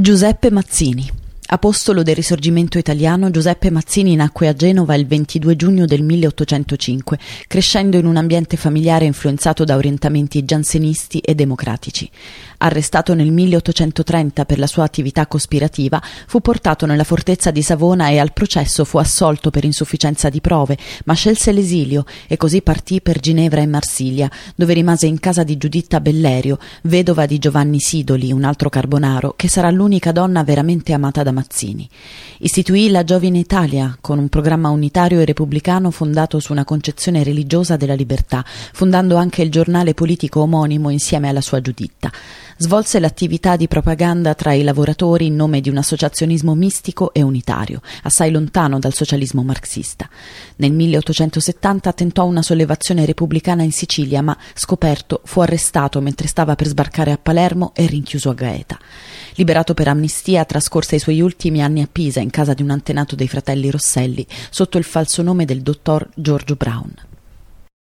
Giuseppe Mazzini Apostolo del risorgimento italiano, Giuseppe Mazzini nacque a Genova il 22 giugno del 1805, crescendo in un ambiente familiare influenzato da orientamenti giansenisti e democratici. Arrestato nel 1830 per la sua attività cospirativa, fu portato nella fortezza di Savona e al processo fu assolto per insufficienza di prove, ma scelse l'esilio e così partì per Ginevra e Marsiglia, dove rimase in casa di Giuditta Bellerio, vedova di Giovanni Sidoli, un altro carbonaro, che sarà l'unica donna veramente amata da Mazzini. Istituì la Giovine Italia con un programma unitario e repubblicano fondato su una concezione religiosa della libertà, fondando anche il giornale politico omonimo insieme alla sua Giuditta. Svolse l'attività di propaganda tra i lavoratori in nome di un associazionismo mistico e unitario, assai lontano dal socialismo marxista. Nel 1870 tentò una sollevazione repubblicana in Sicilia, ma scoperto fu arrestato mentre stava per sbarcare a Palermo e rinchiuso a Gaeta. Liberato per amnistia, trascorse i suoi ultimi anni a Pisa in casa di un antenato dei fratelli Rosselli sotto il falso nome del dottor Giorgio Brown.